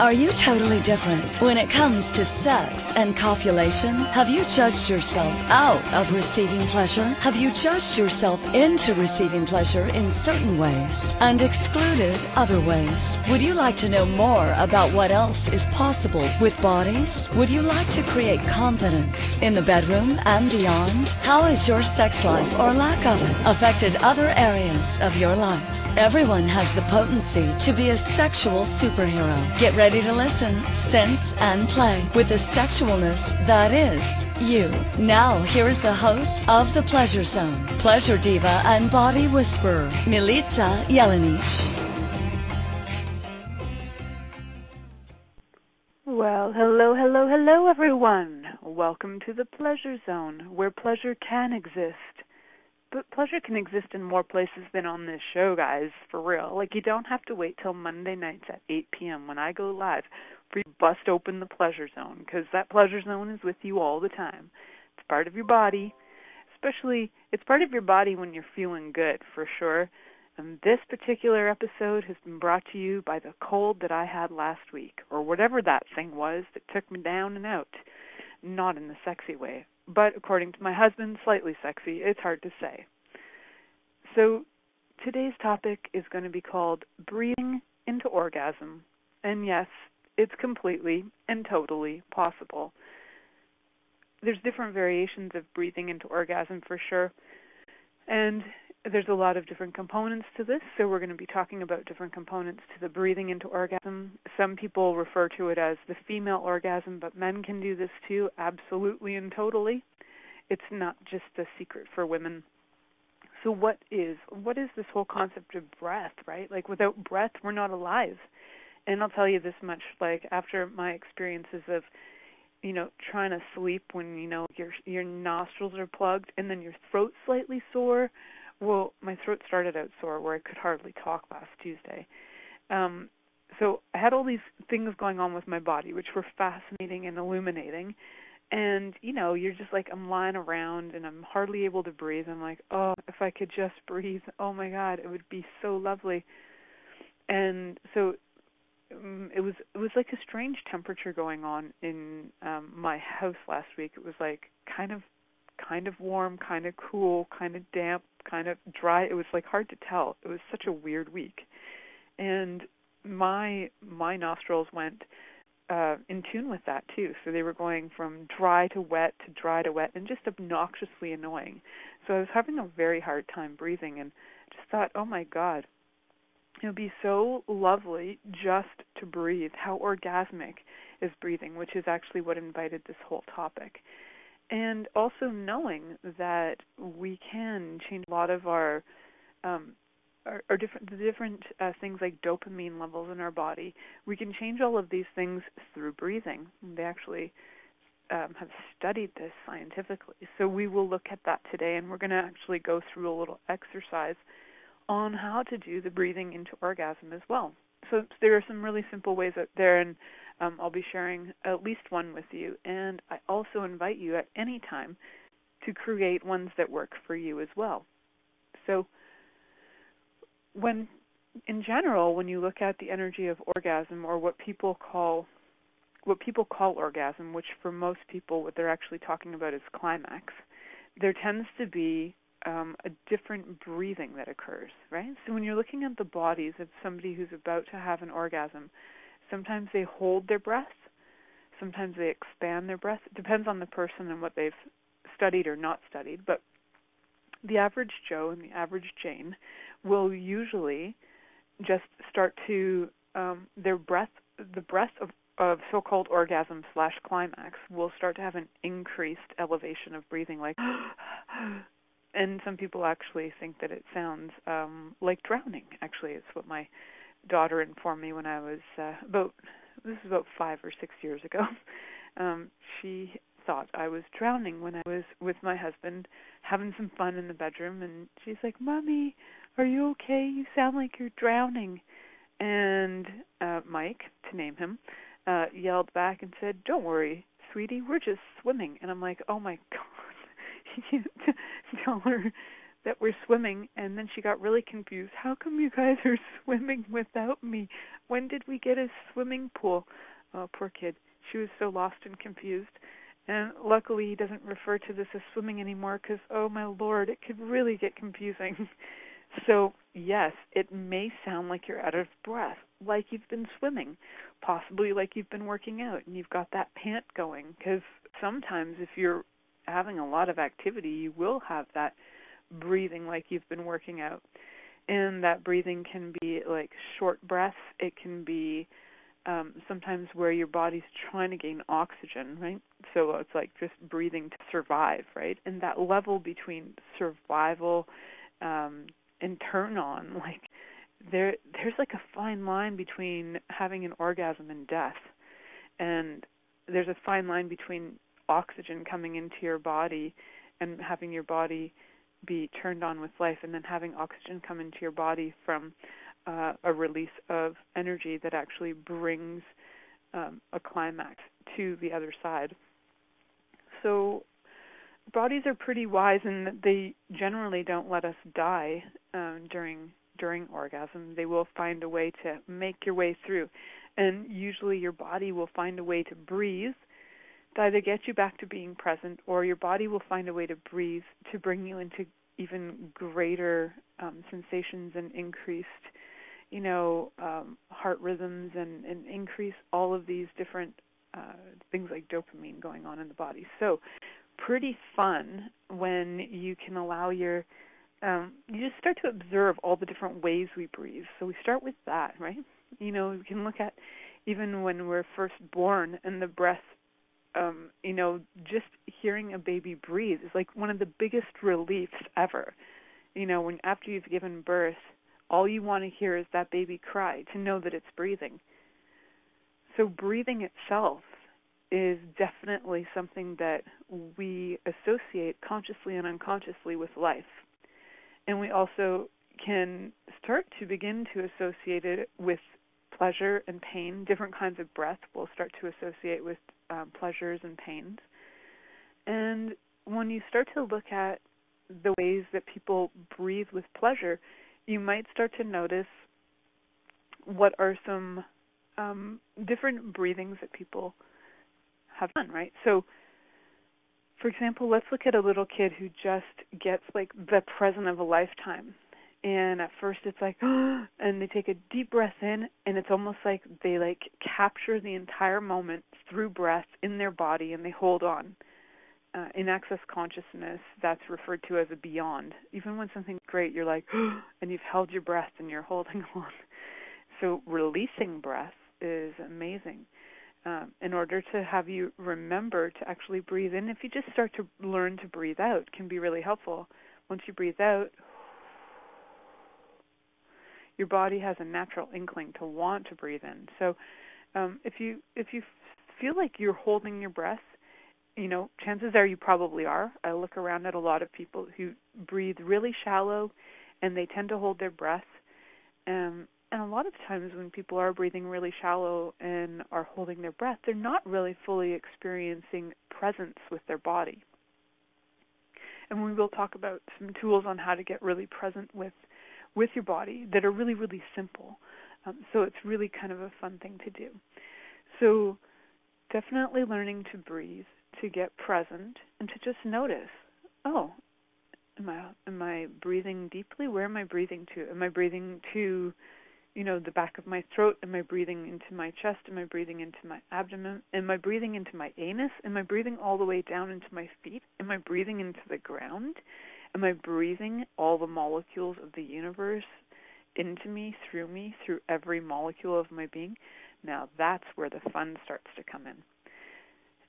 Are you totally different when it comes to sex and copulation? Have you judged yourself out of receiving pleasure? Have you judged yourself into receiving pleasure in certain ways and excluded other ways? Would you like to know more about what else is possible with bodies? Would you like to create confidence in the bedroom and beyond? How has your sex life or lack of it affected other areas of your life? Everyone has the potency to be a sexual superhero. Get ready ready to listen, sense, and play with the sexualness that is you. Now, here's the host of The Pleasure Zone, pleasure diva and body whisperer, Milica Jelenic. Well, hello, hello, hello, everyone. Welcome to the Pleasure Zone, where pleasure can exist but pleasure can exist in more places than on this show, guys, for real. Like, you don't have to wait till Monday nights at 8 p.m. when I go live for you to bust open the pleasure zone, because that pleasure zone is with you all the time. It's part of your body, especially, it's part of your body when you're feeling good, for sure. And this particular episode has been brought to you by the cold that I had last week, or whatever that thing was that took me down and out. Not in the sexy way, but according to my husband, slightly sexy. It's hard to say. So today's topic is going to be called Breathing into Orgasm. And yes, it's completely and totally possible. There's different variations of breathing into orgasm for sure. And there's a lot of different components to this, so we're going to be talking about different components to the breathing into orgasm. Some people refer to it as the female orgasm, but men can do this too, absolutely and totally. It's not just a secret for women. So what is what is this whole concept of breath, right? Like without breath, we're not alive. And I'll tell you this much like after my experiences of you know trying to sleep when you know your your nostrils are plugged and then your throat slightly sore well, my throat started out sore where I could hardly talk last Tuesday. Um, so I had all these things going on with my body, which were fascinating and illuminating. And you know, you're just like I'm lying around and I'm hardly able to breathe. I'm like, oh, if I could just breathe, oh my God, it would be so lovely. And so um, it was it was like a strange temperature going on in um my house last week. It was like kind of kind of warm, kind of cool, kind of damp, kind of dry. It was like hard to tell. It was such a weird week. And my my nostrils went uh in tune with that too. So they were going from dry to wet to dry to wet and just obnoxiously annoying. So I was having a very hard time breathing and just thought, "Oh my god, it would be so lovely just to breathe. How orgasmic is breathing, which is actually what invited this whole topic and also knowing that we can change a lot of our um our, our different the different uh, things like dopamine levels in our body. We can change all of these things through breathing. They actually um, have studied this scientifically. So we will look at that today, and we're going to actually go through a little exercise on how to do the breathing into orgasm as well. So there are some really simple ways out there, and um, I'll be sharing at least one with you, and I also invite you at any time to create ones that work for you as well. So, when in general, when you look at the energy of orgasm, or what people call what people call orgasm, which for most people, what they're actually talking about is climax, there tends to be um, a different breathing that occurs, right? So when you're looking at the bodies of somebody who's about to have an orgasm, Sometimes they hold their breath. Sometimes they expand their breath. It depends on the person and what they've studied or not studied. But the average Joe and the average Jane will usually just start to um, their breath, the breath of, of so-called orgasm slash climax will start to have an increased elevation of breathing, like. and some people actually think that it sounds um, like drowning. Actually, it's what my daughter informed me when I was uh, about this is about five or six years ago. Um, she thought I was drowning when I was with my husband having some fun in the bedroom, and she's like, "Mommy, are you okay? You sound like you're drowning." And uh, Mike, to name him, uh, yelled back and said, "Don't worry, sweetie, we're just swimming." And I'm like, "Oh my god." tell her that were swimming and then she got really confused. How come you guys are swimming without me? When did we get a swimming pool? Oh, poor kid. She was so lost and confused. And luckily he doesn't refer to this as swimming anymore cuz oh my lord, it could really get confusing. so, yes, it may sound like you're out of breath, like you've been swimming, possibly like you've been working out and you've got that pant going cuz sometimes if you're having a lot of activity, you will have that breathing like you've been working out. And that breathing can be like short breaths. It can be um, sometimes where your body's trying to gain oxygen, right? So it's like just breathing to survive, right? And that level between survival um, and turn on, like there, there's like a fine line between having an orgasm and death, and there's a fine line between oxygen coming into your body and having your body be turned on with life and then having oxygen come into your body from uh, a release of energy that actually brings um, a climax to the other side. So bodies are pretty wise and they generally don't let us die um, during during orgasm. They will find a way to make your way through. And usually your body will find a way to breathe to either get you back to being present or your body will find a way to breathe to bring you into even greater um, sensations and increased you know um, heart rhythms and, and increase all of these different uh, things like dopamine going on in the body. So pretty fun when you can allow your um, you just start to observe all the different ways we breathe. So we start with that right? You know we can look at even when we're first born and the breath um, you know, just hearing a baby breathe is like one of the biggest reliefs ever. You know, when after you've given birth, all you want to hear is that baby cry to know that it's breathing. So breathing itself is definitely something that we associate consciously and unconsciously with life. And we also can start to begin to associate it with pleasure and pain. Different kinds of breath will start to associate with um, pleasures and pains. And when you start to look at the ways that people breathe with pleasure, you might start to notice what are some um, different breathings that people have done, right? So, for example, let's look at a little kid who just gets like the present of a lifetime and at first it's like and they take a deep breath in and it's almost like they like capture the entire moment through breath in their body and they hold on. Uh, in access consciousness that's referred to as a beyond. Even when something's great you're like and you've held your breath and you're holding on. So releasing breath is amazing. Um, in order to have you remember to actually breathe in if you just start to learn to breathe out can be really helpful. Once you breathe out your body has a natural inkling to want to breathe in. So um, if you if you feel like you're holding your breath, you know, chances are you probably are. I look around at a lot of people who breathe really shallow and they tend to hold their breath. Um, and a lot of times when people are breathing really shallow and are holding their breath, they're not really fully experiencing presence with their body. And we will talk about some tools on how to get really present with with your body that are really, really simple. Um, so it's really kind of a fun thing to do. So definitely learning to breathe, to get present, and to just notice, oh, am I am I breathing deeply? Where am I breathing to? Am I breathing to, you know, the back of my throat? Am I breathing into my chest? Am I breathing into my abdomen? Am I breathing into my anus? Am I breathing all the way down into my feet? Am I breathing into the ground? Am I breathing all the molecules of the universe into me, through me, through every molecule of my being? Now that's where the fun starts to come in.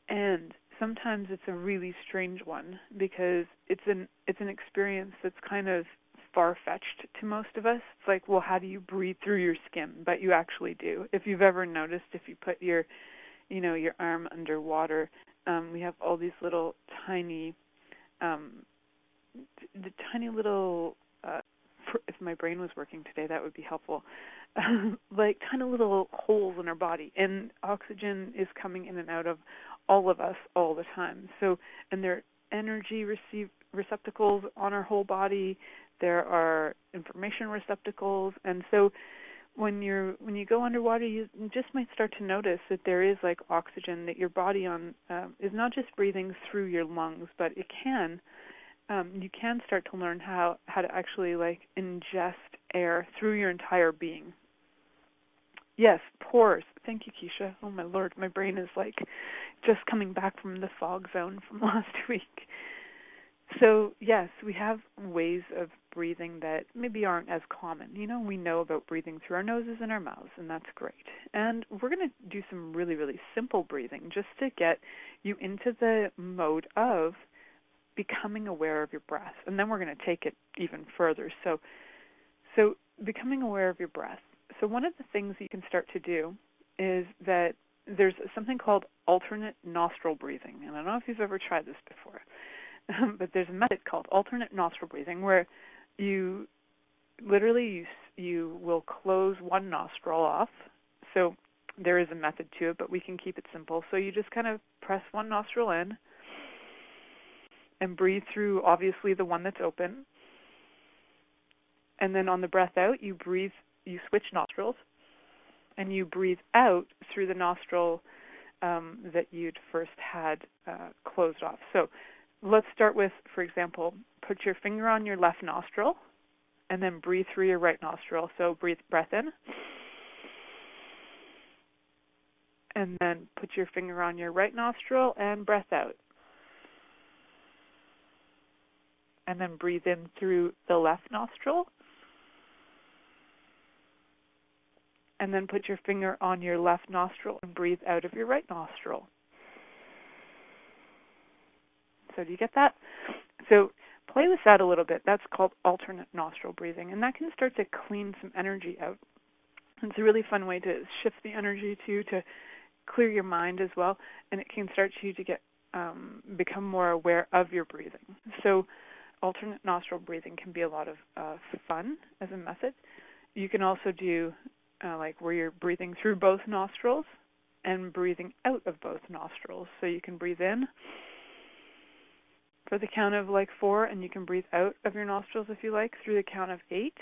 And sometimes it's a really strange one because it's an it's an experience that's kind of far fetched to most of us. It's like, well, how do you breathe through your skin? But you actually do. If you've ever noticed, if you put your, you know, your arm underwater, um, we have all these little tiny um, the tiny little uh, if my brain was working today that would be helpful like tiny little holes in our body and oxygen is coming in and out of all of us all the time so and there are energy receive receptacles on our whole body. There are information receptacles, and so when you're when you go underwater, you just might start to notice that there is like oxygen that your body on uh, is not just breathing through your lungs, but it can. Um, you can start to learn how how to actually like ingest air through your entire being. Yes, pores. Thank you, Keisha. Oh my lord, my brain is like just coming back from the fog zone from last week. So, yes, we have ways of breathing that maybe aren't as common. You know, we know about breathing through our noses and our mouths, and that's great. And we're going to do some really, really simple breathing just to get you into the mode of becoming aware of your breath. And then we're going to take it even further. So, so becoming aware of your breath. So, one of the things you can start to do is that there's something called alternate nostril breathing. And I don't know if you've ever tried this before um, but there's a method called alternate nostril breathing where you literally you you will close one nostril off. So there is a method to it, but we can keep it simple. So you just kind of press one nostril in and breathe through obviously the one that's open. And then on the breath out, you breathe you switch nostrils and you breathe out through the nostril um, that you'd first had uh, closed off. So let's start with, for example, put your finger on your left nostril and then breathe through your right nostril. So breathe breath in. And then put your finger on your right nostril and breath out. And then breathe in through the left nostril. And then put your finger on your left nostril and breathe out of your right nostril. So do you get that? So play with that a little bit. That's called alternate nostril breathing, and that can start to clean some energy out. It's a really fun way to shift the energy to to clear your mind as well, and it can start you to get um, become more aware of your breathing. So alternate nostril breathing can be a lot of uh, fun as a method. You can also do uh, like where you're breathing through both nostrils and breathing out of both nostrils. So you can breathe in for the count of like four, and you can breathe out of your nostrils if you like through the count of eight.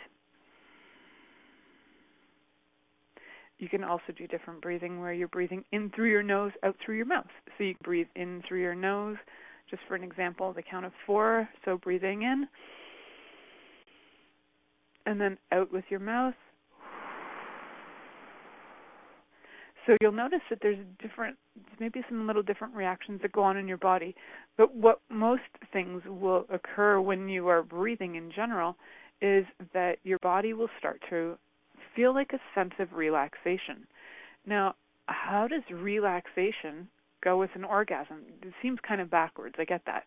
You can also do different breathing where you're breathing in through your nose, out through your mouth. So you breathe in through your nose, just for an example, the count of four. So breathing in, and then out with your mouth. So you'll notice that there's different, maybe some little different reactions that go on in your body. But what most things will occur when you are breathing in general is that your body will start to feel like a sense of relaxation. Now, how does relaxation go with an orgasm? It seems kind of backwards. I get that.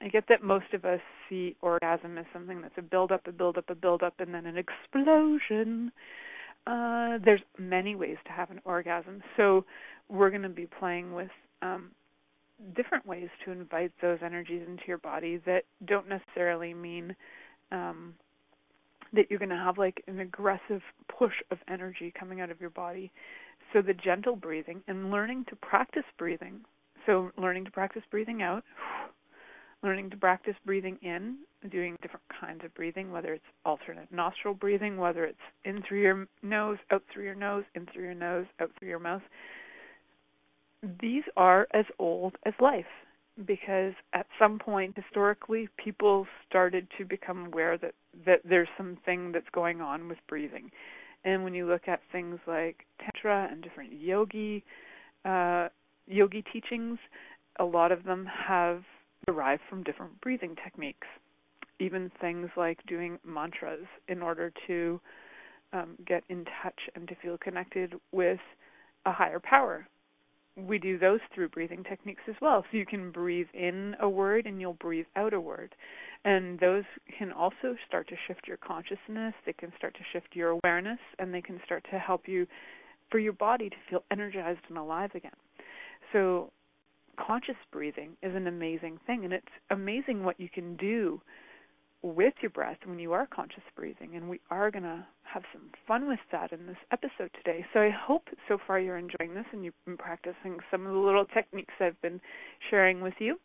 I get that most of us see orgasm as something that's a build up, a build up, a build up, and then an explosion. Uh, there's many ways to have an orgasm. So we're going to be playing with um, different ways to invite those energies into your body that don't necessarily mean um, that you're going to have like an aggressive push of energy coming out of your body. So the gentle breathing and learning to practice breathing. So learning to practice breathing out learning to practice breathing in, doing different kinds of breathing, whether it's alternate nostril breathing, whether it's in through your nose, out through your nose, in through your nose, out through your mouth. These are as old as life because at some point historically people started to become aware that that there's something that's going on with breathing. And when you look at things like tantra and different yogi uh, yogi teachings, a lot of them have derived from different breathing techniques. Even things like doing mantras in order to um, get in touch and to feel connected with a higher power. We do those through breathing techniques as well. So you can breathe in a word and you'll breathe out a word. And those can also start to shift your consciousness, they can start to shift your awareness, and they can start to help you for your body to feel energized and alive again. So conscious breathing is an amazing thing and it's amazing what you can do with your breath when you are conscious breathing. And we are going to have some fun with that in this episode today. So I hope so far you're enjoying this and you've been practicing some of the little techniques I've been sharing with you.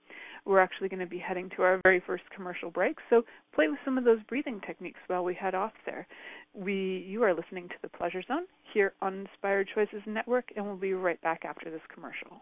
We're actually going to be heading to our very first commercial break. So play with some of those breathing techniques while we head off there. We you are listening to the Pleasure Zone here on Inspired Choices Network and we'll be right back after this commercial.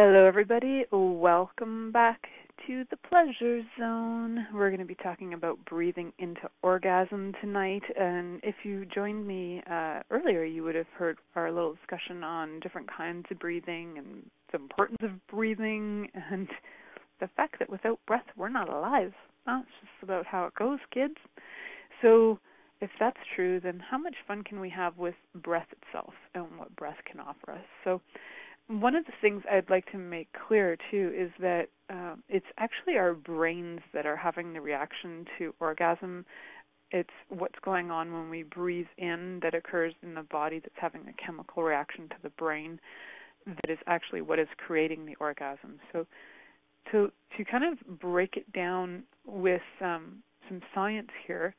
Hello, everybody. Welcome back to the Pleasure Zone. We're going to be talking about breathing into orgasm tonight. And if you joined me uh, earlier, you would have heard our little discussion on different kinds of breathing and the importance of breathing and the fact that without breath, we're not alive. It's just about how it goes, kids. So, if that's true, then how much fun can we have with breath itself and what breath can offer us? So, one of the things I'd like to make clear too is that um, it's actually our brains that are having the reaction to orgasm. It's what's going on when we breathe in that occurs in the body that's having a chemical reaction to the brain that is actually what is creating the orgasm. So, to to kind of break it down with um, some science here,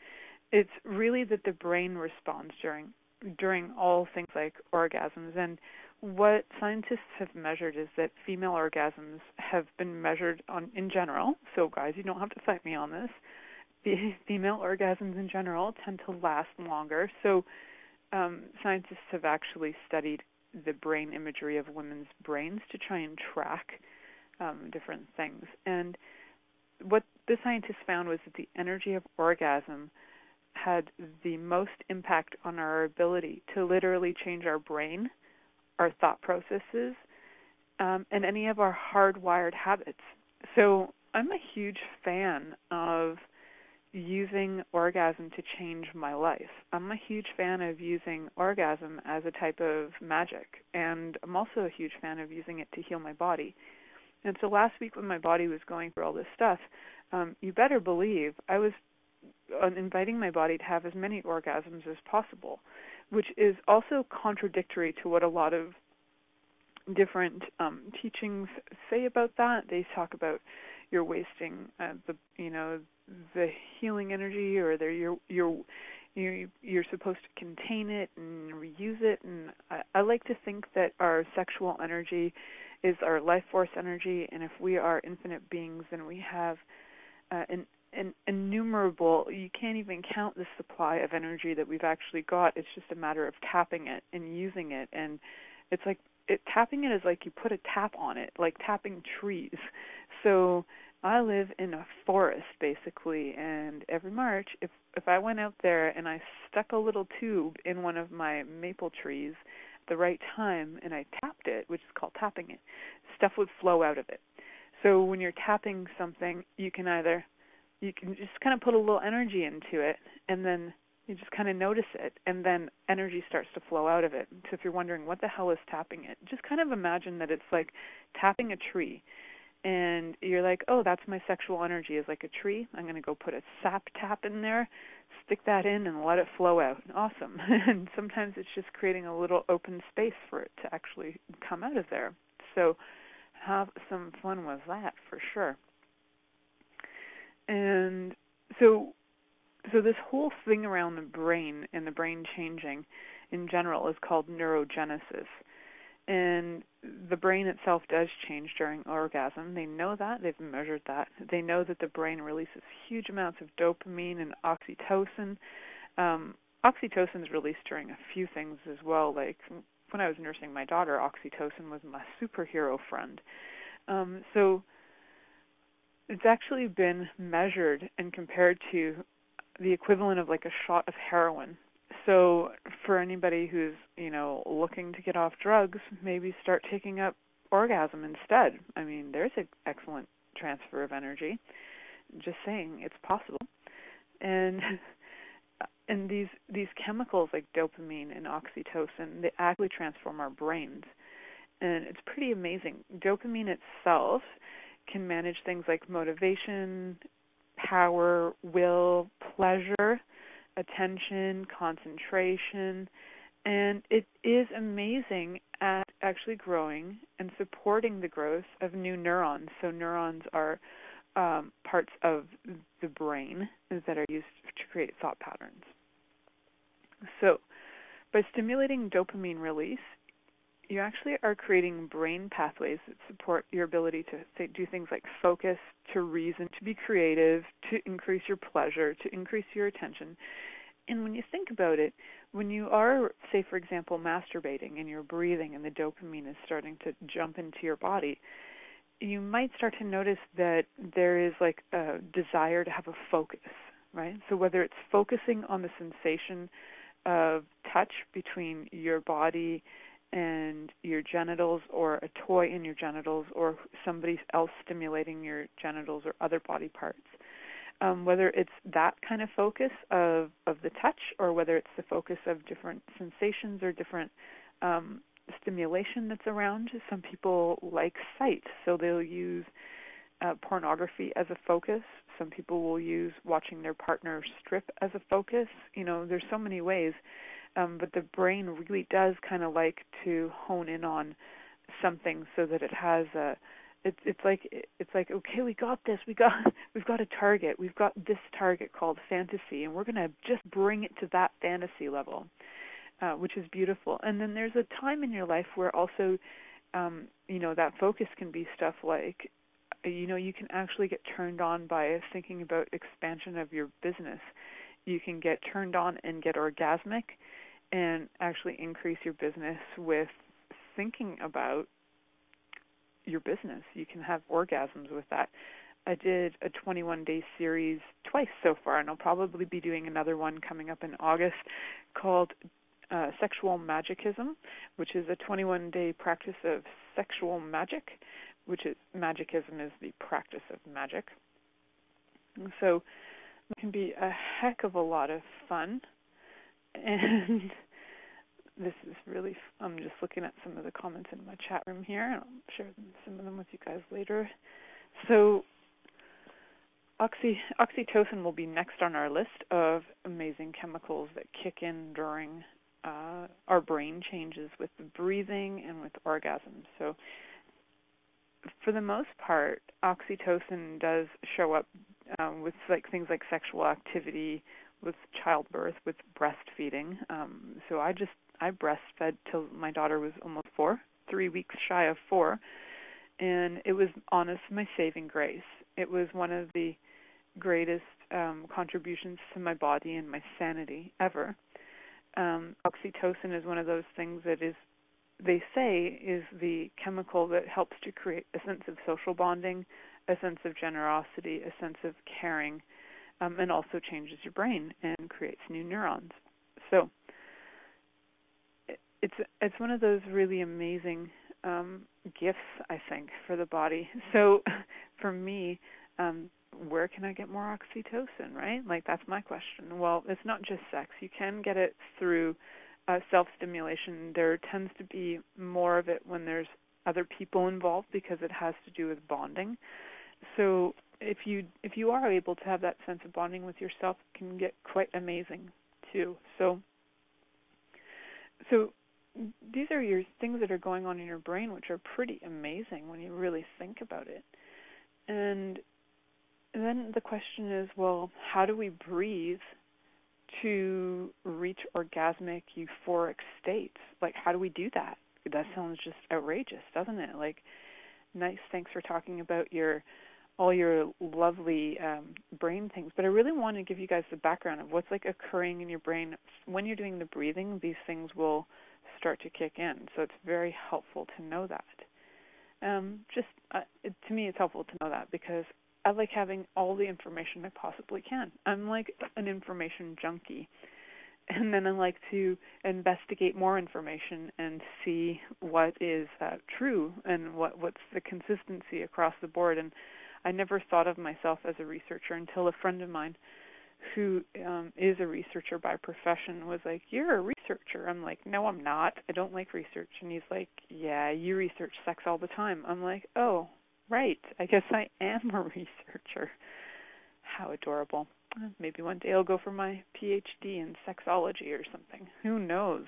it's really that the brain responds during during all things like orgasms and what scientists have measured is that female orgasms have been measured on in general. So guys, you don't have to fight me on this. The female orgasms in general tend to last longer. So um, scientists have actually studied the brain imagery of women's brains to try and track um, different things. And what the scientists found was that the energy of orgasm had the most impact on our ability to literally change our brain our thought processes, um, and any of our hardwired habits. So I'm a huge fan of using orgasm to change my life. I'm a huge fan of using orgasm as a type of magic, and I'm also a huge fan of using it to heal my body. And so last week, when my body was going through all this stuff, um, you better believe I was uh, inviting my body to have as many orgasms as possible which is also contradictory to what a lot of different um, teachings say about that. They talk about you're wasting uh, the you know the healing energy, or they're you're you're you you're supposed to contain it and reuse it. And I, I like to think that our sexual energy is our life force energy, and if we are infinite beings, then we have uh, an, innumerable. You can't even count the supply of energy that we've actually got. It's just a matter of tapping it and using it, and it's like it tapping it is like you put a tap on it, like tapping trees. So I live in a forest basically, and every March, if if I went out there and I stuck a little tube in one of my maple trees at the right time and I tapped it, which is called tapping it, stuff would flow out of it. So when you're tapping something, you can either you can just kind of put a little energy into it and then you just kind of notice it and then energy starts to flow out of it. So if you're wondering what the hell is tapping it, just kind of imagine that it's like tapping a tree and you're like, oh, that's my sexual energy is like a tree. I'm going to go put a sap tap in there, stick that in, and let it flow out. Awesome. and sometimes it's just creating a little open space for it to actually come out of there. So have some fun with that for sure. And so so this whole thing around the brain and the brain changing in general is called neurogenesis and the brain itself does change during orgasm. They know that, they've measured that. They know that the brain releases huge amounts of dopamine and oxytocin. Um, oxytocin is released during a few things as well, like when I was nursing my daughter, oxytocin was my superhero friend. Um, so it's actually been measured and compared to the equivalent of like a shot of heroin. So for anybody who's you know looking to get off drugs maybe start taking up orgasm instead. I mean there's an excellent transfer of energy. Just saying it's possible. And and these these chemicals like dopamine and oxytocin they actually transform our brains. And it's pretty amazing. Dopamine itself can manage things like motivation power will pleasure attention, concentration, and it is amazing at actually growing and supporting the growth of new neurons. So neurons are um, parts of the brain that are used to create thought patterns. So, by stimulating dopamine release, you actually are creating brain pathways that support your ability to say, do things like focus, to reason, to be creative, to increase your pleasure, to increase your attention. And when you think about it, when you are, say, for example, masturbating and you're breathing and the dopamine is starting to jump into your body, you might start to notice that there is like a desire to have a focus, right? So whether it's focusing on the sensation of touch between your body and your genitals or a toy in your genitals or somebody else stimulating your genitals or other body parts. Um, whether it's that kind of focus of of the touch or whether it's the focus of different sensations or different um, stimulation that's around some people like sight. So they'll use uh, pornography as a focus. Some people will use watching their partner strip as a focus. You know there's so many ways um, but the brain really does kind of like to hone in on something so that it has a it's it's like it's like okay we got this we got we've got a target we've got this target called fantasy and we're going to just bring it to that fantasy level uh, which is beautiful. And then there's a time in your life where also um you know that focus can be stuff like you know you can actually get turned on by thinking about expansion of your business. You can get turned on and get orgasmic and actually increase your business with thinking about your business. You can have orgasms with that. I did a 21 day series twice so far, and I'll probably be doing another one coming up in August called uh, Sexual Magicism, which is a 21 day practice of sexual magic, which is magicism is the practice of magic. And so it can be a heck of a lot of fun. And this is really i'm just looking at some of the comments in my chat room here and i'll share some of them with you guys later. So oxy oxytocin will be next on our list of amazing chemicals that kick in during uh, our brain changes with the breathing and with orgasm so for the most part oxytocin does show up um, with like things like sexual activity with childbirth with breastfeeding um, so i just I breastfed till my daughter was almost four, three weeks shy of four, and it was honest my saving grace. It was one of the greatest um, contributions to my body and my sanity ever. Um, oxytocin is one of those things that is, they say, is the chemical that helps to create a sense of social bonding, a sense of generosity, a sense of caring, um, and also changes your brain and creates new neurons. So it's it's one of those really amazing um, gifts, I think, for the body. So for me, um, where can I get more oxytocin, right? Like that's my question. Well, it's not just sex. You can get it through uh, self-stimulation. There tends to be more of it when there's other people involved because it has to do with bonding. So if you if you are able to have that sense of bonding with yourself, can get quite amazing too. So so these are your things that are going on in your brain which are pretty amazing when you really think about it. And then the question is, well, how do we breathe to reach orgasmic euphoric states? Like how do we do that? That sounds just outrageous, doesn't it? Like nice, thanks for talking about your all your lovely um, brain things, but I really want to give you guys the background of what's like occurring in your brain when you're doing the breathing. These things will start to kick in. So it's very helpful to know that. Um, just uh, it, to me, it's helpful to know that because I like having all the information I possibly can. I'm like an information junkie. And then I like to investigate more information and see what is uh, true and what what's the consistency across the board. And I never thought of myself as a researcher until a friend of mine who um is a researcher by profession was like you're a researcher. I'm like no i'm not. I don't like research. And he's like yeah you research sex all the time. I'm like oh right. I guess i am a researcher. How adorable. Maybe one day i'll go for my phd in sexology or something. Who knows?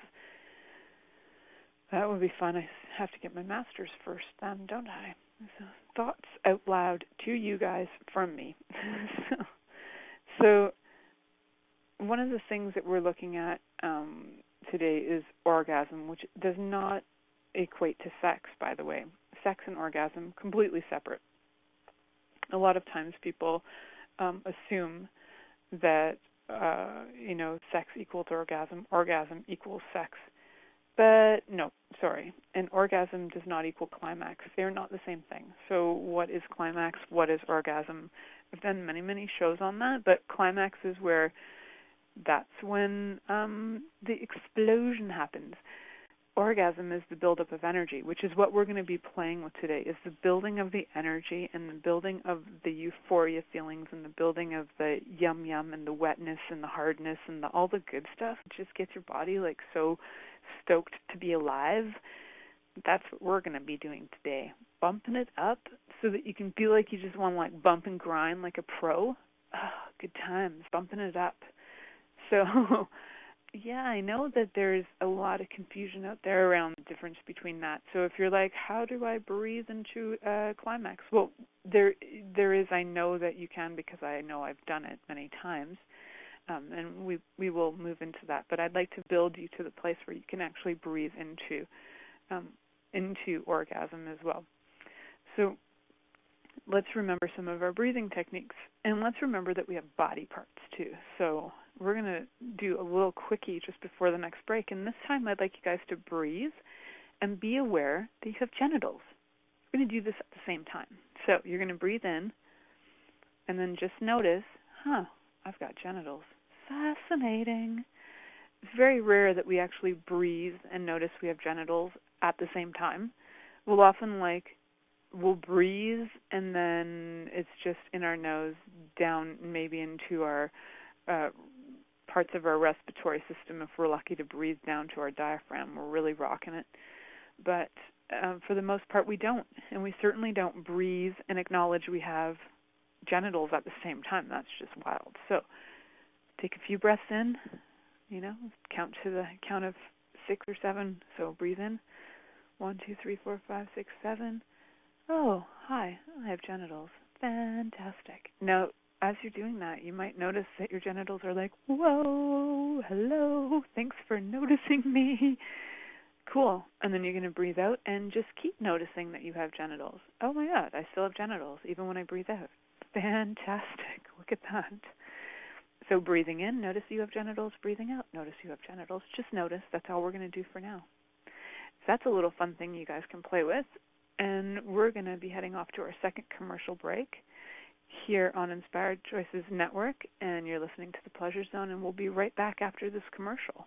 That would be fun. I have to get my master's first then don't i so, thoughts out loud to you guys from me so, so one of the things that we're looking at um, today is orgasm, which does not equate to sex, by the way. Sex and orgasm completely separate. A lot of times people um, assume that uh, you know sex equals orgasm, orgasm equals sex, but no, sorry. An orgasm does not equal climax. They're not the same thing. So what is climax? What is orgasm? I've done many many shows on that, but climax is where that's when um, the explosion happens. Orgasm is the buildup of energy, which is what we're going to be playing with today. Is the building of the energy and the building of the euphoria feelings and the building of the yum yum and the wetness and the hardness and the, all the good stuff. It just gets your body like so stoked to be alive. That's what we're going to be doing today. Bumping it up so that you can feel like you just want to like bump and grind like a pro. Oh, good times. Bumping it up so yeah, I know that there's a lot of confusion out there around the difference between that. So if you're like, how do I breathe into a climax? Well, there there is. I know that you can because I know I've done it many times, um, and we we will move into that. But I'd like to build you to the place where you can actually breathe into um, into orgasm as well. So let's remember some of our breathing techniques, and let's remember that we have body parts too. So we're to do a little quickie just before the next break. And this time I'd like you guys to breathe and be aware that you have genitals. We're to do this at the same time. So you're to breathe in and then just notice, huh, I've got genitals. Fascinating. It's very rare that we actually breathe and notice we have genitals at the same time. We'll often like we'll breathe and then it's just in our nose down maybe into our uh, parts of our respiratory system if we're lucky to breathe down to our diaphragm. We're really rocking it. But um, for the most part, we don't. And we certainly don't breathe and acknowledge we have genitals at the same time. That's just wild. So take a few breaths in, you know, count to the count of six or seven. So breathe in. One, two, three, four, five, six, seven. Oh, hi, I have genitals. Fantastic. Now, as you're doing that, you might notice that your genitals are like, whoa, hello, thanks for noticing me. Cool. And then you're going to breathe out and just keep noticing that you have genitals. Oh my God, I still have genitals, even when I breathe out. Fantastic. Look at that. So breathing in, notice you have genitals. Breathing out, notice you have genitals. Just notice. That's all we're going to do for now. So that's a little fun thing you guys can play with. And we're going to be heading off to our second commercial break here on Inspired Choices Network. And you're listening to The Pleasure Zone. And we'll be right back after this commercial.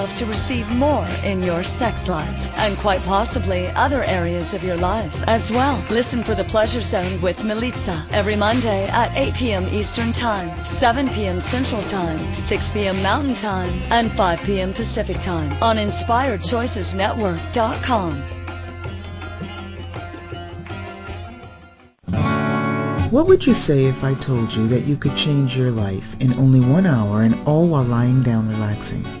to receive more in your sex life and quite possibly other areas of your life as well. Listen for the Pleasure Zone with Milica every Monday at 8 p.m. Eastern Time, 7 p.m. Central Time, 6 p.m. Mountain Time, and 5 p.m. Pacific Time on InspiredChoicesNetwork.com. What would you say if I told you that you could change your life in only one hour and all while lying down relaxing?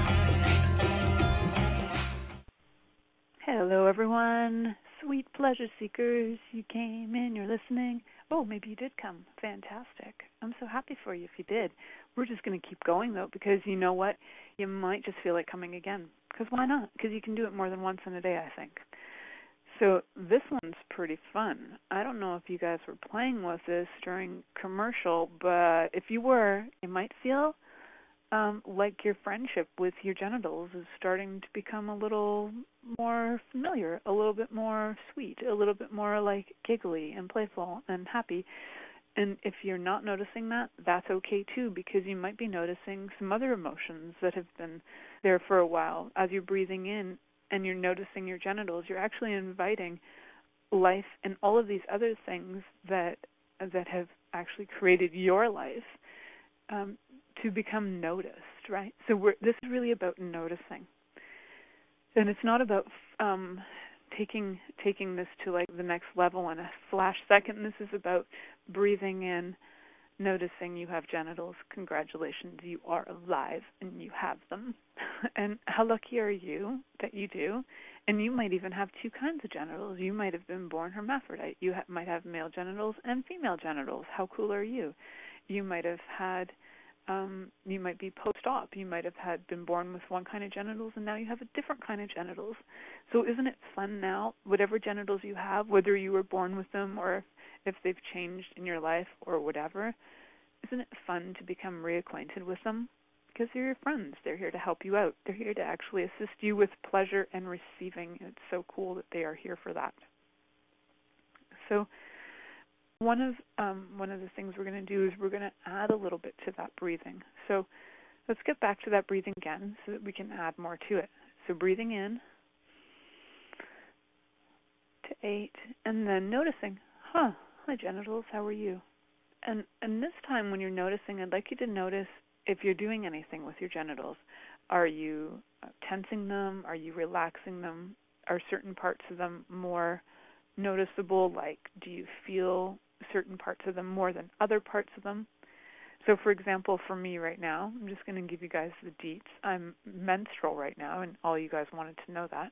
Hello, everyone. Sweet pleasure seekers. You came in, you're listening. Oh, maybe you did come. Fantastic. I'm so happy for you if you did. We're just going to keep going, though, because you know what? You might just feel like coming again. Because why not? Because you can do it more than once in a day, I think. So this one's pretty fun. I don't know if you guys were playing with this during commercial, but if you were, you might feel um, like your friendship with your genitals is starting to become a little more familiar, a little bit more sweet, a little bit more like giggly and playful and happy. And if you're not noticing that, that's okay too, because you might be noticing some other emotions that have been there for a while. As you're breathing in and you're noticing your genitals, you're actually inviting life and all of these other things that that have actually created your life um, to become noticed, right? So we're, this is really about noticing, and it's not about um, taking taking this to like the next level in a flash second. This is about breathing in, noticing you have genitals. Congratulations, you are alive and you have them. and how lucky are you that you do? And you might even have two kinds of genitals. You might have been born hermaphrodite. You ha- might have male genitals and female genitals. How cool are you? You might have had um, you might be post-op. You might have had been born with one kind of genitals, and now you have a different kind of genitals. So isn't it fun now? Whatever genitals you have, whether you were born with them or if, if they've changed in your life or whatever, isn't it fun to become reacquainted with them? Because they're your friends. They're here to help you out. They're here to actually assist you with pleasure and receiving. It's so cool that they are here for that. So one of um, one of the things we're going to do is we're going to add a little bit to that breathing. So let's get back to that breathing again so that we can add more to it. So breathing in to eight, and then noticing, huh, hi genitals, how are you? And and this time when you're noticing, I'd like you to notice if you're doing anything with your genitals, are you uh, tensing them? Are you relaxing them? Are certain parts of them more noticeable? Like, do you feel certain parts of them more than other parts of them? So, for example, for me right now, I'm just going to give you guys the deets. I'm menstrual right now, and all you guys wanted to know that.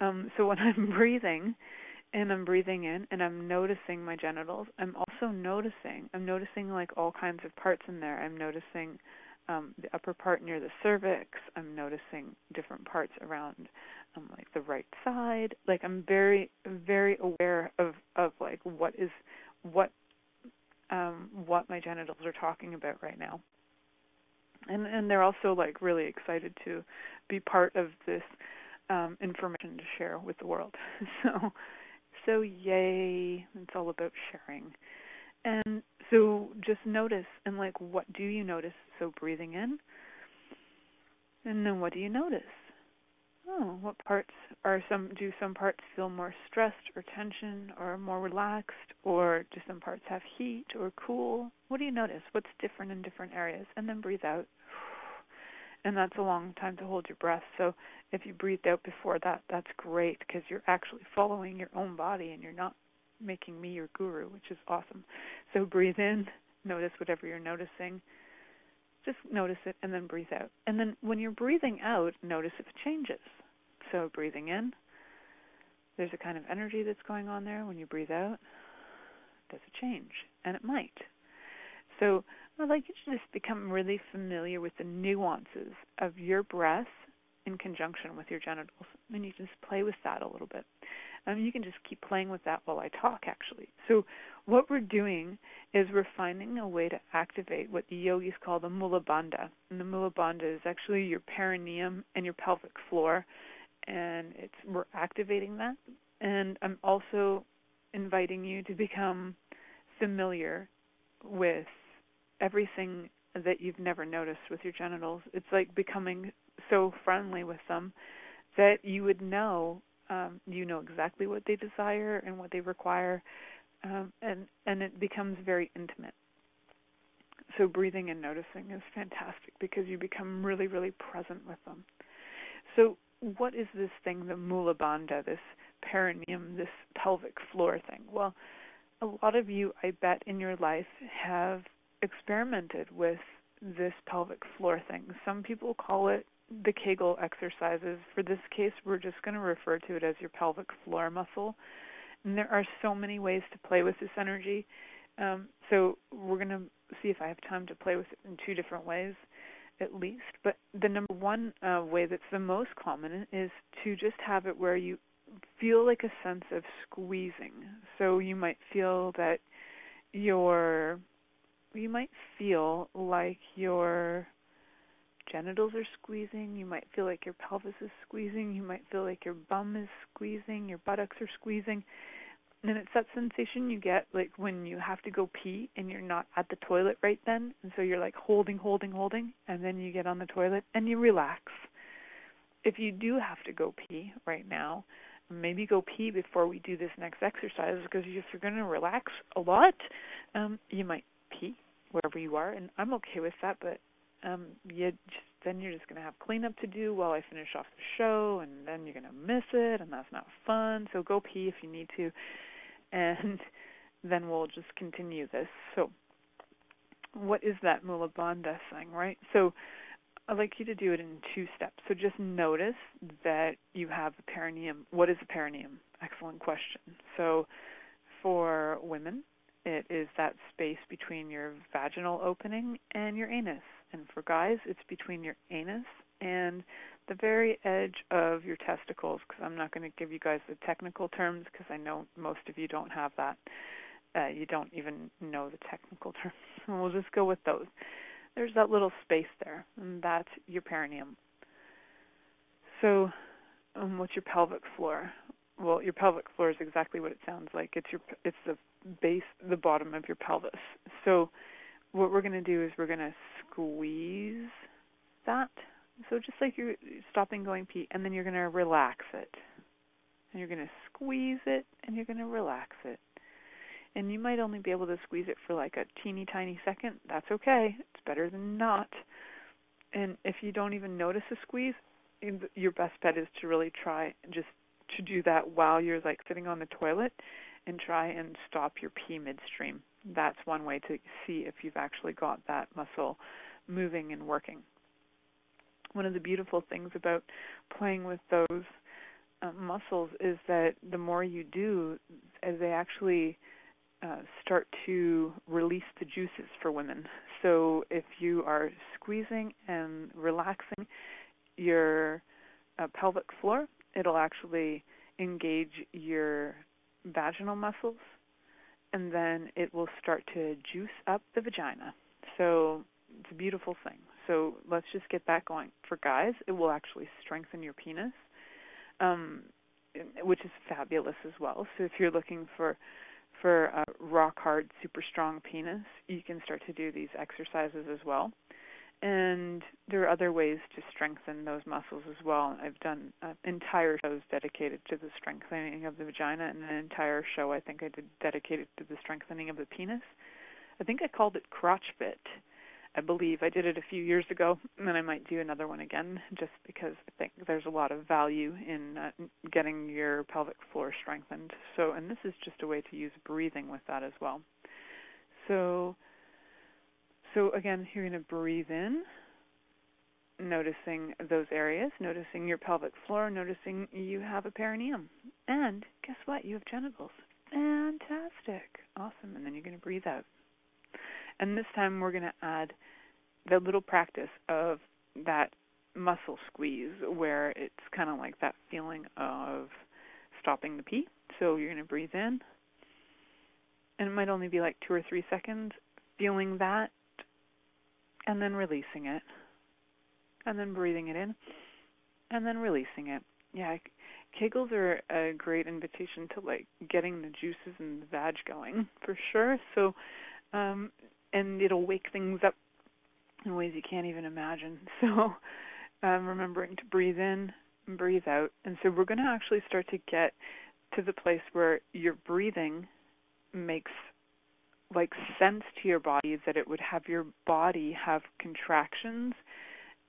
Um, so when I'm breathing, and I'm breathing in, and I'm noticing my genitals, I'm also noticing. I'm noticing like all kinds of parts in there. I'm noticing um, the upper part near the cervix. I'm noticing different parts around, um, like the right side. Like I'm very, very aware of of like what is what um, what my genitals are talking about right now. And and they're also like really excited to be part of this um, information to share with the world. So so yay, it's all about sharing. And so just notice and like what do you notice? So breathing in. And then what do you notice? Oh, what parts are some do some parts feel more stressed or tension or more relaxed or do some parts have heat or cool? What do you notice? What's different in different areas? And then breathe out. And that's a long time to hold your breath. So if you breathed out before that, that's great because you're actually following your own body and you're not making me your guru, which is awesome. So breathe in, notice whatever you're noticing. Just notice it and then breathe out. And then when you're breathing out, notice if it changes. So breathing in, there's a kind of energy that's going on there. When you breathe out, does it change? And it might. So I'd like you to just become really familiar with the nuances of your breath in conjunction with your genitals. And you just play with that a little bit. Um, you can just keep playing with that while I talk, actually. So, what we're doing is we're finding a way to activate what the yogis call the mula bandha. And the mula bandha is actually your perineum and your pelvic floor and it's we're activating that. And I'm also inviting you to become familiar with everything that you've never noticed with your genitals. It's like becoming so friendly with them that you would know um, you know exactly what they desire and what they require, um, and and it becomes very intimate. So breathing and noticing is fantastic because you become really really present with them. So what is this thing, the mula bandha, this perineum, this pelvic floor thing? Well, a lot of you, I bet, in your life have experimented with this pelvic floor thing. Some people call it the Kegel exercises. For this case, we're just going to refer to it as your pelvic floor muscle. And there are so many ways to play with this energy. Um, so we're going to see if I have time to play with it in two different ways at least. But the number one uh, way that's the most common is to just have it where you feel like a sense of squeezing. So you might feel that your you might feel like your genitals are squeezing, you might feel like your pelvis is squeezing, you might feel like your bum is squeezing, your buttocks are squeezing and it's that sensation you get like when you have to go pee and you're not at the toilet right then. And so you're like holding holding holding and then you get on the toilet and you relax. If you do have to go pee right now maybe go pee before we do this next exercise because if you're going to relax a lot. Um you might pee wherever you are and i'm okay with that but um you just then you're just going to have cleanup to do while I finish off the show, and then you're going to miss it, and that's not fun. So go pee if you need to and then we'll just continue this. So, what is that Mula Bandha thing, right? So, I'd like you to do it in two steps. So, just notice that you have the perineum. What is the perineum? Excellent question. So, for women, it is that space between your vaginal opening and your anus. And for guys, it's between your anus and the very edge of your testicles, because I'm not going to give you guys the technical terms because I know most of you don't have that. Uh, you don't even know the technical terms. we'll just go with those. There's that little space there, and that's your perineum. So, um, what's your pelvic floor? Well, your pelvic floor is exactly what it sounds like. It's your it's the base, the bottom of your pelvis. So, what we're going to do is we're going to squeeze that so just like you're stopping going pee, and then you're going to relax it. And you're going to squeeze it, and you're going to relax it. And you might only be able to squeeze it for like a teeny tiny second. That's okay. It's better than not. and if you don't even notice a squeeze, your best bet is to really try just to do that while you're like sitting on the toilet and try and stop your pee midstream. That's one way to see if you've actually got that muscle moving and working. One of the beautiful things about playing with those uh, muscles is that the more you do, as they actually uh, start to release the juices for women. So if you are squeezing and relaxing your uh, pelvic floor, it'll actually engage your vaginal muscles and then it will start to juice up the vagina. So it's a beautiful thing. So let's just get that going. For guys, it will actually strengthen your penis, um, which is fabulous as well. So if you're looking for for a rock hard, super strong penis, you can start to do these exercises as well. And there are other ways to strengthen those muscles as well. I've done uh, entire shows dedicated to the strengthening of the vagina, and an entire show I think I did dedicated to the strengthening of the penis. I think I called it crotch fit I believe I did it a few years ago, and then I might do another one again, just because I think there's a lot of value in uh, getting your pelvic floor strengthened. So, and this is just a way to use breathing with that as well. So, so again, you're going to breathe in, noticing those areas, noticing your pelvic floor, noticing you have a perineum, and guess what? You have genitals. Fantastic, awesome. And then you're going to breathe out. And this time we're going to add the little practice of that muscle squeeze where it's kind of like that feeling of stopping the pee. So you're going to breathe in, and it might only be like two or three seconds, feeling that, and then releasing it, and then breathing it in, and then releasing it. Yeah, Kegels are a great invitation to like getting the juices and the vag going for sure. So um, and it'll wake things up in ways you can't even imagine. So, um, remembering to breathe in and breathe out. And so, we're going to actually start to get to the place where your breathing makes like sense to your body that it would have your body have contractions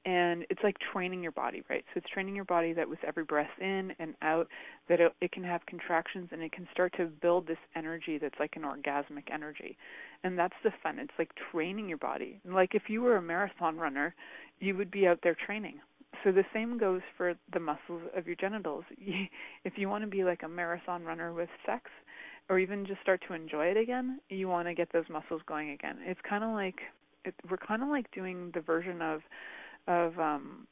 and it's like training your body, right? So it's training your body that with every breath in and out, that it, it can have contractions and it can start to build this energy that's like an orgasmic energy, and that's the fun. It's like training your body. Like if you were a marathon runner, you would be out there training. So the same goes for the muscles of your genitals. If you want to be like a marathon runner with sex, or even just start to enjoy it again, you want to get those muscles going again. It's kind of like it, we're kind of like doing the version of of um,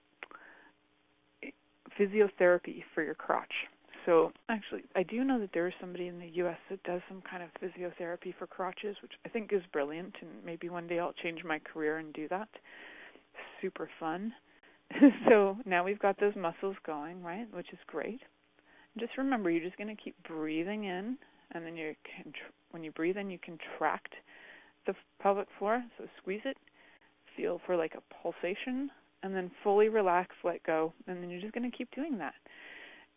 physiotherapy for your crotch. So actually, I do know that there is somebody in the U.S. that does some kind of physiotherapy for crotches, which I think is brilliant. And maybe one day I'll change my career and do that. Super fun. so now we've got those muscles going, right? Which is great. Just remember, you're just going to keep breathing in, and then you can, when you breathe in, you contract the pelvic floor. So squeeze it, feel for like a pulsation and then fully relax, let go, and then you're just going to keep doing that.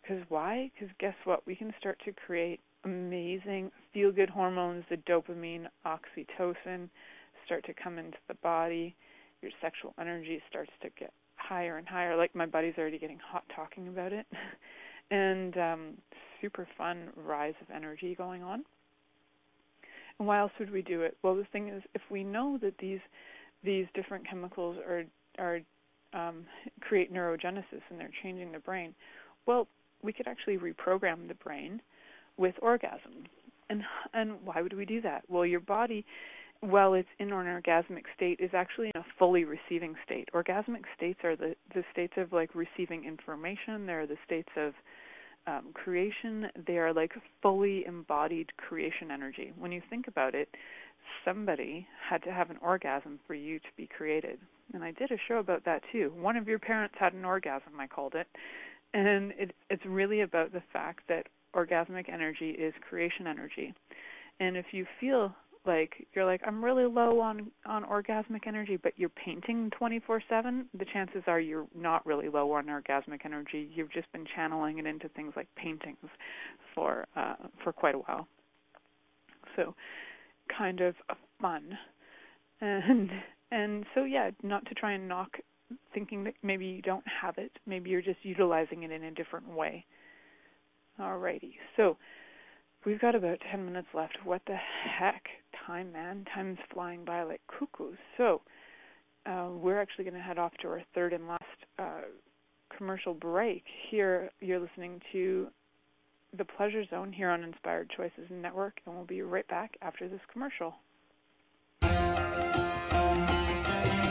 Because why? Because guess what? We can start to create amazing feel good hormones, the dopamine, oxytocin start to come into the body. Your sexual energy starts to get higher and higher. Like my buddy's already getting hot talking about it. and um, super fun rise of energy going on. And why else would we do it? Well, the thing is, if we know that these these different chemicals are are um, create neurogenesis and they're changing the brain. Well, we could actually reprogram the brain with orgasm. And and why would we do that? Well, your body while it's in an orgasmic state is actually in a fully receiving state. Orgasmic states are the the states of like receiving information. They're the states of um, creation. They are like fully embodied creation energy. When you think about it, somebody had to have an orgasm for you to be created. And I did a show about that too. One of your parents had an orgasm, I called it. And it, it's really about the fact that orgasmic energy is creation energy. And if you feel like you're like I'm really low on on orgasmic energy, but you're painting 24/7, the chances are you're not really low on orgasmic energy. You've just been channeling it into things like paintings for uh, for quite a while. So kind of fun. And and so yeah, not to try and knock thinking that maybe you don't have it. Maybe you're just utilizing it in a different way. Alrighty, so we've got about 10 minutes left. What the heck? Time, man. Time's flying by like cuckoo. So, uh, we're actually going to head off to our third and last uh, commercial break. Here, you're listening to The Pleasure Zone here on Inspired Choices Network, and we'll be right back after this commercial.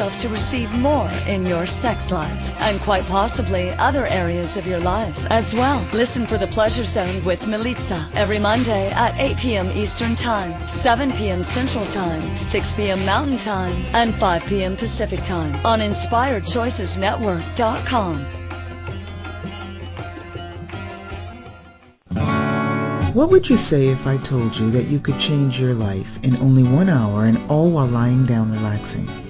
yourself to receive more in your sex life and quite possibly other areas of your life as well. Listen for the Pleasure Zone with Milica every Monday at 8 p.m. Eastern Time, 7 p.m. Central Time, 6 p.m. Mountain Time, and 5 p.m. Pacific Time on InspiredChoicesNetwork.com. What would you say if I told you that you could change your life in only one hour and all while lying down relaxing?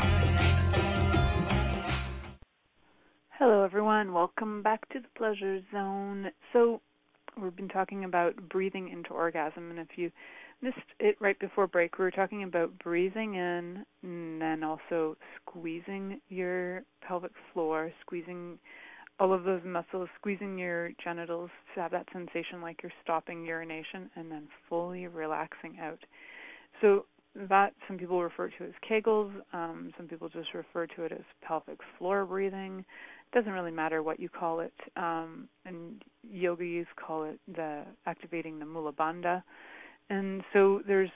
Hello, everyone. Welcome back to the Pleasure Zone. So, we've been talking about breathing into orgasm, and if you missed it right before break, we were talking about breathing in and then also squeezing your pelvic floor, squeezing all of those muscles, squeezing your genitals to have that sensation like you're stopping urination, and then fully relaxing out. So, that some people refer to as Kegels, um, some people just refer to it as pelvic floor breathing doesn't really matter what you call it. Um, and yogis call it the activating the mula bandha. And so there's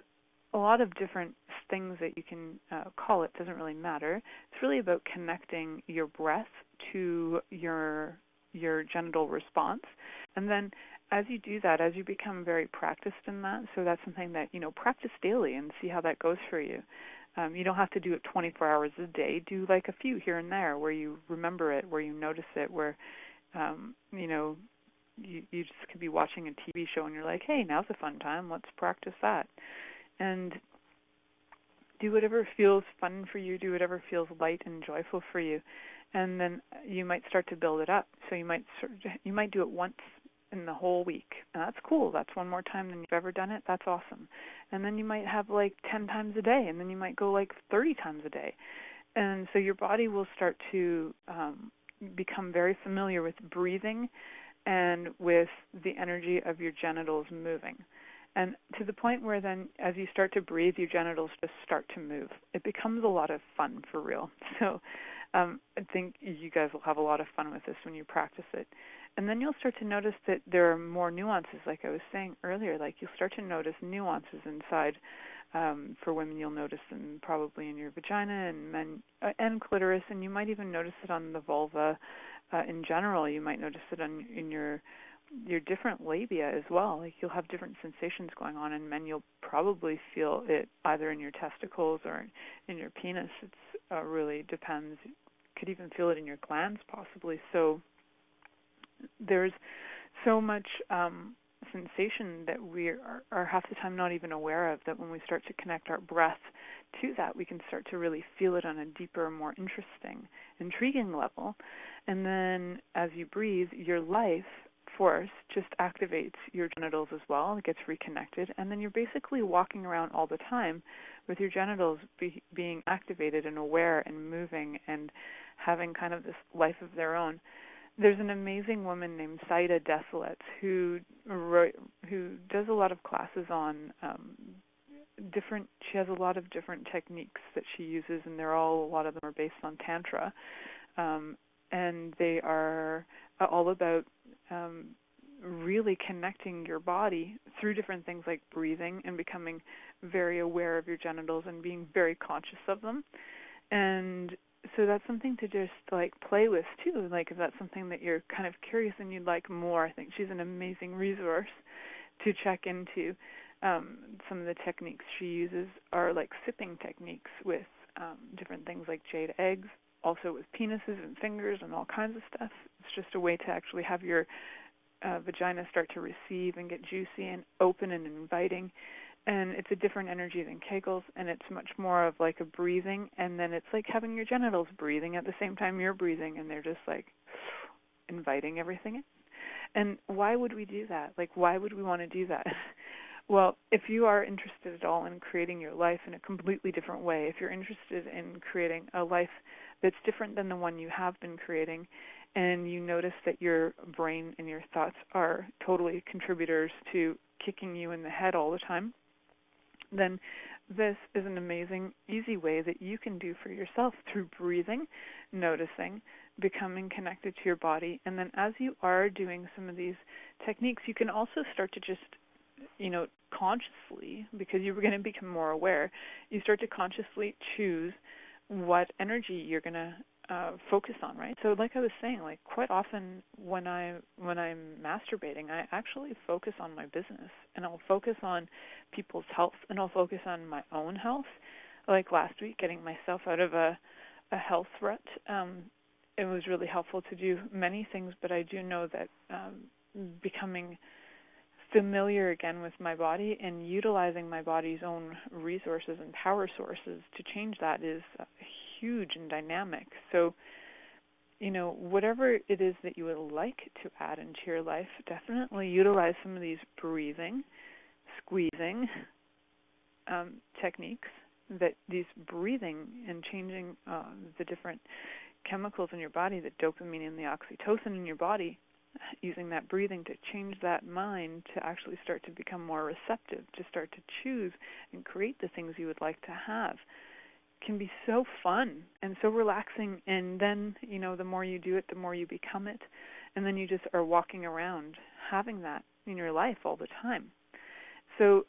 a lot of different things that you can uh, call it. Doesn't really matter. It's really about connecting your breath to your your genital response, and then as you do that, as you become very practiced in that, so that's something that you know practice daily and see how that goes for you. Um, you don't have to do it 24 hours a day. Do like a few here and there where you remember it, where you notice it, where um, you know you you just could be watching a TV show and you're like, hey, now's a fun time. Let's practice that, and do whatever feels fun for you. Do whatever feels light and joyful for you, and then you might start to build it up. So you might you might do it once in the whole week. And that's cool. That's one more time than you've ever done it. That's awesome. And then you might have like 10 times a day, and then you might go like 30 times a day. And so your body will start to um, become very familiar with breathing and with the energy of your genitals moving. And to the point where then, as you start to breathe, your genitals just start to move. It becomes a lot of fun for real. So um, I think you guys will have a lot of fun with this when you practice it and then you'll start to notice that there are more nuances like i was saying earlier like you'll start to notice nuances inside um for women you'll notice them probably in your vagina and men uh, and clitoris and you might even notice it on the vulva uh, in general you might notice it on in your your different labia as well. Like you'll have different sensations going on in men. You'll probably feel it either in your testicles or in your penis. It's uh, really depends. Could even feel it in your glands possibly. So there's so much um, sensation that we are, are half the time not even aware of. That when we start to connect our breath to that, we can start to really feel it on a deeper, more interesting, intriguing level. And then as you breathe, your life force just activates your genitals as well. It gets reconnected, and then you're basically walking around all the time with your genitals be, being activated and aware and moving and having kind of this life of their own. There's an amazing woman named Saida Désilets who who does a lot of classes on um, different. She has a lot of different techniques that she uses, and they're all a lot of them are based on tantra, um, and they are all about um, really connecting your body through different things like breathing and becoming very aware of your genitals and being very conscious of them. And so that's something to just like play with too. Like if that's something that you're kind of curious and you'd like more, I think she's an amazing resource to check into. Um, some of the techniques she uses are like sipping techniques with um, different things like jade eggs, also with penises and fingers and all kinds of stuff. It's just a way to actually have your uh, vagina start to receive and get juicy and open and inviting. And it's a different energy than Kegels, and it's much more of like a breathing, and then it's like having your genitals breathing at the same time you're breathing, and they're just like inviting everything in. And why would we do that? Like, why would we want to do that? Well, if you are interested at all in creating your life in a completely different way, if you're interested in creating a life that's different than the one you have been creating, and you notice that your brain and your thoughts are totally contributors to kicking you in the head all the time, then this is an amazing, easy way that you can do for yourself through breathing, noticing, becoming connected to your body. And then as you are doing some of these techniques, you can also start to just you know, consciously, because you're going to become more aware, you start to consciously choose what energy you're going to uh, focus on, right? So, like I was saying, like quite often when I when I'm masturbating, I actually focus on my business, and I'll focus on people's health, and I'll focus on my own health. Like last week, getting myself out of a a health rut. Um, it was really helpful to do many things, but I do know that um, becoming familiar again with my body and utilizing my body's own resources and power sources to change that is huge and dynamic. So, you know, whatever it is that you would like to add into your life, definitely utilize some of these breathing, squeezing um, techniques. That these breathing and changing uh, the different chemicals in your body, the dopamine and the oxytocin in your body, using that breathing to change that mind to actually start to become more receptive, to start to choose and create the things you would like to have can be so fun and so relaxing and then you know the more you do it the more you become it and then you just are walking around having that in your life all the time so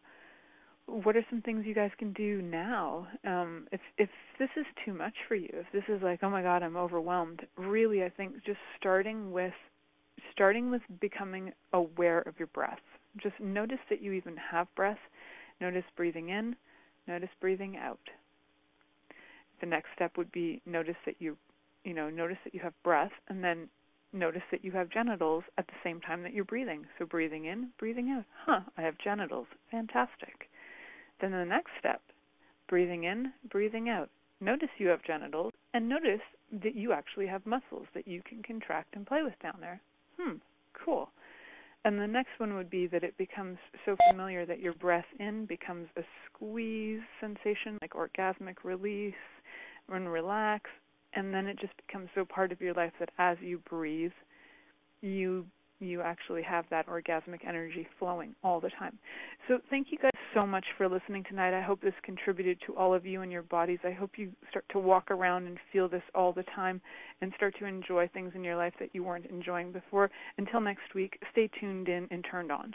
what are some things you guys can do now um if if this is too much for you if this is like oh my god i'm overwhelmed really i think just starting with starting with becoming aware of your breath. Just notice that you even have breath. Notice breathing in, notice breathing out. The next step would be notice that you you know, notice that you have breath and then notice that you have genitals at the same time that you're breathing. So breathing in, breathing out. Huh, I have genitals. Fantastic. Then the next step, breathing in, breathing out. Notice you have genitals and notice that you actually have muscles that you can contract and play with down there hmm, cool. And the next one would be that it becomes so familiar that your breath in becomes a squeeze sensation, like orgasmic release, and relax. And then it just becomes so part of your life that as you breathe, you you actually have that orgasmic energy flowing all the time. So thank you guys so much for listening tonight. I hope this contributed to all of you and your bodies. I hope you start to walk around and feel this all the time and start to enjoy things in your life that you weren't enjoying before. Until next week, stay tuned in and turned on.